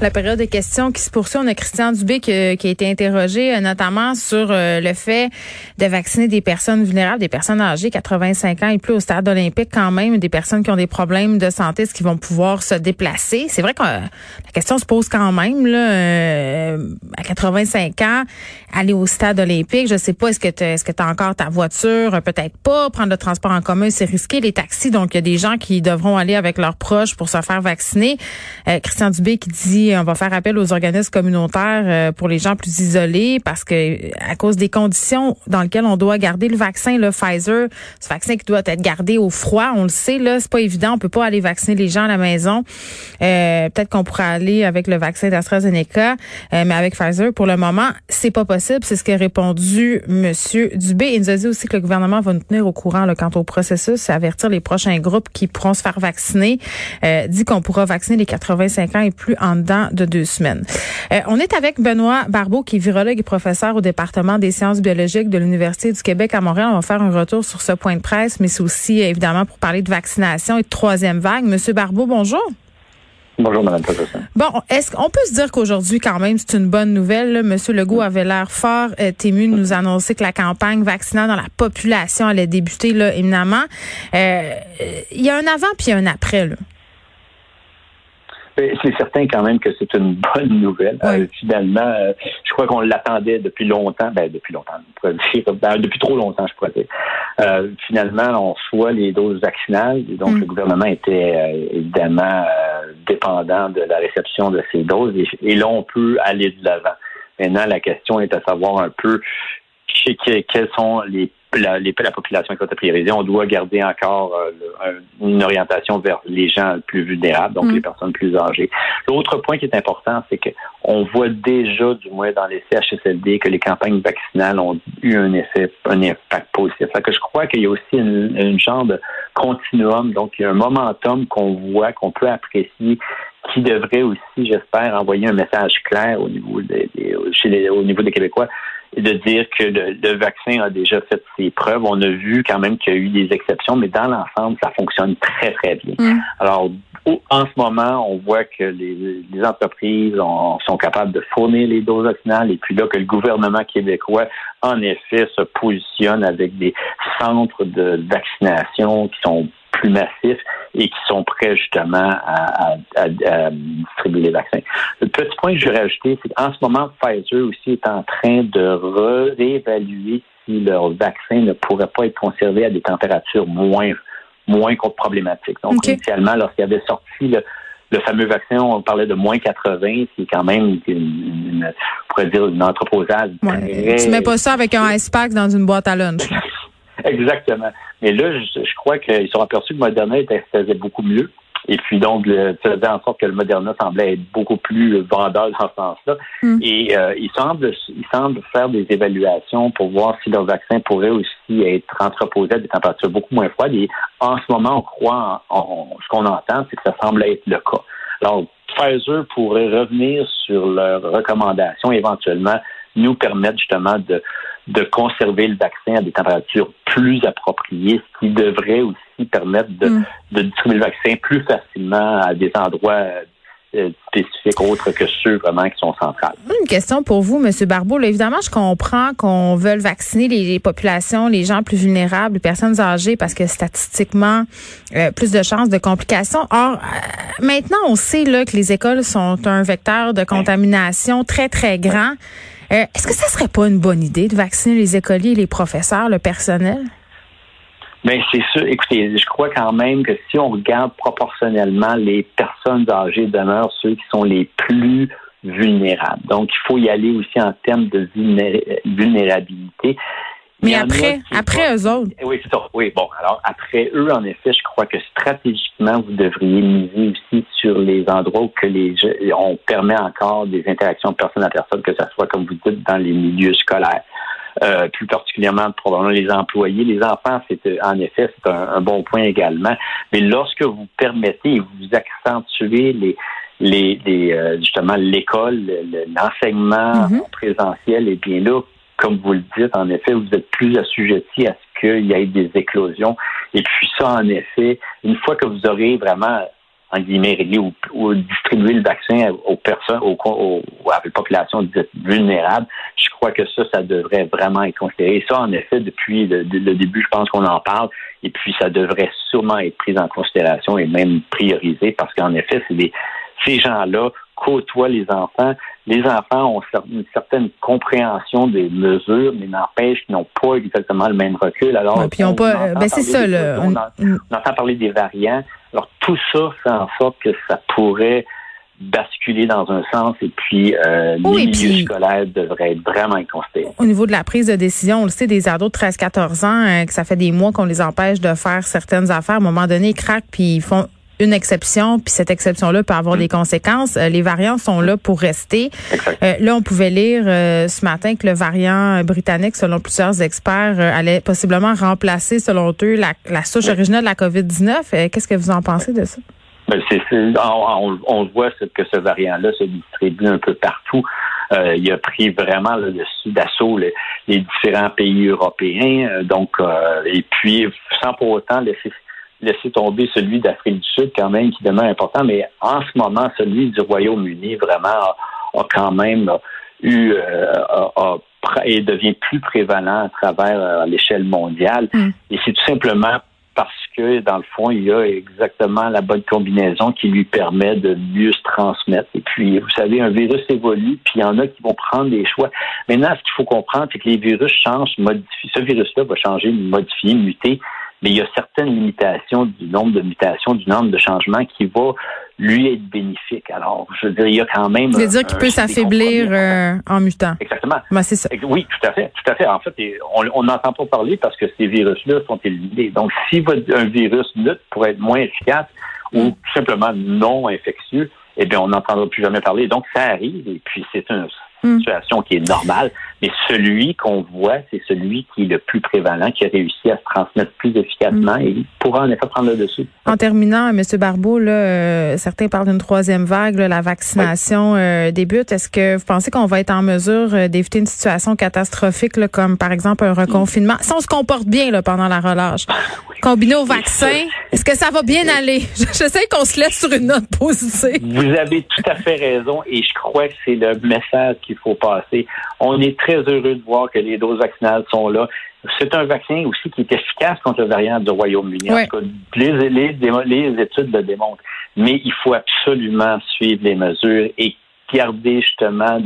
La période de questions qui se poursuit, on a Christian Dubé qui, a été interrogé euh, notamment sur euh, le fait de vacciner des personnes vulnérables, des personnes âgées, 85 ans et plus au stade olympique quand même, des personnes qui ont des problèmes de santé, est-ce qu'ils vont pouvoir se déplacer? C'est vrai que euh, la question se pose quand même, là, à 85 ans, aller au stade olympique, je sais pas, est-ce que tu est-ce que as encore ta voiture? Peut-être pas. Prendre le transport en commun, c'est risqué. Les taxis, donc il y a des gens qui devront aller avec leurs proches pour se faire vacciner. Christian Dubé qui dit on va faire appel aux organismes communautaires euh, pour les gens plus isolés parce que à cause des conditions dans lesquelles on doit garder le vaccin, le Pfizer, ce vaccin qui doit être gardé au froid, on le sait là, c'est pas évident, on peut pas aller vacciner les gens à la maison. Euh, peut-être qu'on pourrait aller avec le vaccin d'AstraZeneca, euh, mais avec Pfizer pour le moment, c'est pas possible. C'est ce qu'a répondu Monsieur Dubé. Il nous a dit aussi que le gouvernement va nous tenir au courant là, quant au processus, avertir les prochains groupes qui pourront se faire vacciner. dit qu'on pourra vacciner les 85 ans et plus en dedans de deux semaines. Euh, on est avec Benoît Barbeau, qui est virologue et professeur au département des sciences biologiques de l'Université du Québec à Montréal. On va faire un retour sur ce point de presse, mais c'est aussi évidemment pour parler de vaccination et de troisième vague. Monsieur Barbeau, bonjour. Bonjour, Mme Professeur. Bon, est-ce qu'on peut se dire qu'aujourd'hui, quand même, c'est une bonne nouvelle? Monsieur Legault avait l'air fort euh, ému de nous annoncer que la campagne vaccinale dans la population allait débuter, là, éminemment. Euh, il y a un avant puis un après, là. C'est certain quand même que c'est une bonne nouvelle. Euh, finalement, euh, je crois qu'on l'attendait depuis longtemps. Ben, depuis longtemps, dire, ben, depuis trop longtemps, je pourrais dire. Euh, finalement, on soit les doses vaccinales. donc, mm. le gouvernement était évidemment dépendant de la réception de ces doses. Et, et là, on peut aller de l'avant. Maintenant, la question est à savoir un peu quels sont les la, la population être priorisée. On doit garder encore euh, une orientation vers les gens plus vulnérables, donc mm. les personnes plus âgées. L'autre point qui est important, c'est qu'on voit déjà, du moins dans les CHSLD, que les campagnes vaccinales ont eu un effet, un impact positif. que je crois qu'il y a aussi une, une genre de continuum, donc il y a un momentum qu'on voit, qu'on peut apprécier qui devrait aussi, j'espère, envoyer un message clair au niveau des, chez les, au niveau des Québécois de dire que le, vaccin a déjà fait ses preuves. On a vu quand même qu'il y a eu des exceptions, mais dans l'ensemble, ça fonctionne très, très bien. Mm. Alors, en ce moment, on voit que les, entreprises sont capables de fournir les doses vaccinales et puis là que le gouvernement québécois, en effet, se positionne avec des centres de vaccination qui sont plus massifs et qui sont prêts justement à, distribuer les vaccins. Le petit point que je vais rajouter, c'est qu'en ce moment, Pfizer aussi est en train de réévaluer si leur vaccin ne pourrait pas être conservé à des températures moins moins problématiques. Donc, initialement, lorsqu'il avait sorti le, fameux vaccin, on parlait de moins 80, c'est quand même une, on pourrait dire une entreposage. Ouais. Tu mets pas ça avec un ice pack dans une boîte à lunch. Exactement. Mais là, je, crois qu'ils sont aperçus que Moderna était, faisait beaucoup mieux. Et puis donc, le, faisait en sorte que le Moderna semblait être beaucoup plus vendeur dans ce sens-là. Hmm. Et euh, ils semblent ils semblent faire des évaluations pour voir si leur vaccin pourrait aussi être entreposé à des températures beaucoup moins froides. Et en ce moment, on croit, ce qu'on entend, c'est que ça semble être le cas. Alors, Pfizer pourrait revenir sur leurs recommandations, éventuellement nous permettre justement de de conserver le vaccin à des températures plus appropriées, ce qui devrait aussi permettre de, mm. de distribuer le vaccin plus facilement à des endroits euh, spécifiques autres que ceux vraiment qui sont centrales. Une question pour vous, M. Barbeau. évidemment, je comprends qu'on veuille vacciner les, populations, les gens plus vulnérables, les personnes âgées, parce que statistiquement, euh, plus de chances de complications. Or, euh, maintenant, on sait là, que les écoles sont un vecteur de contamination très, très grand. Euh, est-ce que ça serait pas une bonne idée de vacciner les écoliers, les professeurs, le personnel? Bien, c'est sûr. Écoutez, je crois quand même que si on regarde proportionnellement, les personnes âgées demeurent ceux qui sont les plus vulnérables. Donc, il faut y aller aussi en termes de vulnérabilité. Mais après, après eux autres. Oui, c'est ça. Oui, bon, alors après eux, en effet, je crois que stratégiquement, vous devriez miser aussi sur les endroits où que les on permet encore des interactions personne à personne, que ce soit, comme vous dites, dans les milieux scolaires. Euh, plus particulièrement probablement les employés. Les enfants, c'est euh, en effet, c'est un, bon point également. Mais lorsque vous permettez et vous accentuez les les, les euh, justement l'école, l'enseignement mm-hmm. présentiel, et bien là, comme vous le dites, en effet, vous êtes plus assujetti à ce qu'il y ait des éclosions. Et puis ça, en effet, une fois que vous aurez vraiment en guillemets, réglé ou, distribuer le vaccin aux personnes, aux, à population vulnérable, je crois que ça, ça devrait vraiment être considéré. Et ça, en effet, depuis le, début, je pense qu'on en parle, et puis ça devrait sûrement être pris en considération et même priorisé, parce qu'en effet, c'est des, ces gens-là côtoient les enfants. Les enfants ont une certaine compréhension des mesures, mais n'empêche qu'ils n'ont pas exactement le même recul. Alors, puis on pas, ben c'est ça, on, entend parler des variants. Alors, tout ça fait en sorte que ça pourrait basculer dans un sens et puis euh, les milieux scolaires devraient être vraiment considérés. Au niveau de la prise de décision, on le sait, des ados de 13-14 ans, euh, que ça fait des mois qu'on les empêche de faire certaines affaires. À un moment donné, ils craquent puis ils font une exception, puis cette exception-là peut avoir des conséquences. Euh, les variants sont là pour rester. Euh, là, on pouvait lire euh, ce matin que le variant britannique, selon plusieurs experts, allait possiblement remplacer, selon eux, la, souche originale de la COVID-19. Qu'est-ce que vous en pensez de ça? Ben, on, voit que ce variant-là se distribue un peu partout. il a pris vraiment le dessus d'assaut les, différents pays européens. donc, et puis, sans pour autant laisser laisser tomber celui d'Afrique du Sud quand même qui demeure important, mais en ce moment, celui du Royaume-Uni vraiment a, quand même eu euh, et devient plus prévalent à travers euh, l'échelle mondiale. Mm. Et c'est tout simplement parce que, dans le fond, il y a exactement la bonne combinaison qui lui permet de mieux se transmettre. Et puis, vous savez, un virus évolue, puis il y en a qui vont prendre des choix. Maintenant, ce qu'il faut comprendre, c'est que les virus changent, modifient. Ce virus-là va changer, modifier, muter mais il y a certaines limitations du nombre de mutations, du nombre de changements qui va lui être bénéfique. Alors, je veux dire, il y a quand même. Vous veux dire qu'il peut s'affaiblir euh, en mutant. Exactement. Ben, c'est ça. Oui, tout à fait, tout à fait. En fait, on n'entend pas parler parce que ces virus-là sont éliminés. Donc, si un virus mute pour être moins efficace ou tout simplement non infectieux, eh bien, on n'entendra plus jamais parler. Donc, ça arrive et puis c'est une hmm. situation qui est normale. Mais celui qu'on voit, c'est celui qui est le plus prévalent, qui a réussi à se transmettre plus efficacement mm. et pourra en effet prendre le dessus. En terminant, M. Barbeau, là, euh, certains parlent d'une troisième vague, la vaccination euh, débute. Est-ce que vous pensez qu'on va être en mesure euh, d'éviter une situation catastrophique, comme par exemple un reconfinement, si on se comporte bien là, pendant la relâche, ah, combiné au vaccin? Est-ce que ça va bien aller? Je sais qu'on se laisse sur une note positive. Vous avez tout à fait raison et je crois que c'est le message qu'il faut passer. On est très heureux de voir que les doses vaccinales sont là. C'est un vaccin aussi qui est efficace contre le variant du Royaume-Uni. Les, les, études le démontrent. Mais il faut absolument suivre les mesures et garder justement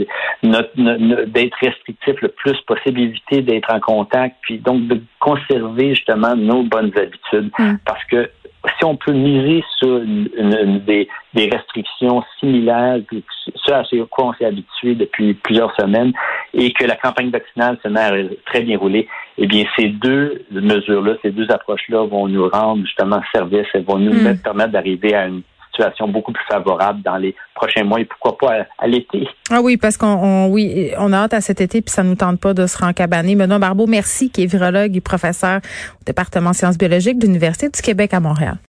d'être restrictif le plus possible, éviter d'être en contact, puis donc de conserver justement nos bonnes habitudes. Mm. Parce que si on peut miser sur des, restrictions similaires, ce à quoi on s'est habitué depuis plusieurs semaines, et que la campagne vaccinale se met à très bien rouler, eh bien, ces deux mesures-là, ces deux approches-là vont nous rendre justement service et vont nous mm. permettre d'arriver à une situation beaucoup plus favorable dans les prochains mois et pourquoi pas à, l'été. Ah oui, parce qu'on oui, on a hâte à cet été puis ça nous tente pas de se rencabaner. Benoît Barbeau, merci, qui est virologue et professeur au département sciences biologiques de l'Université du Québec à Montréal.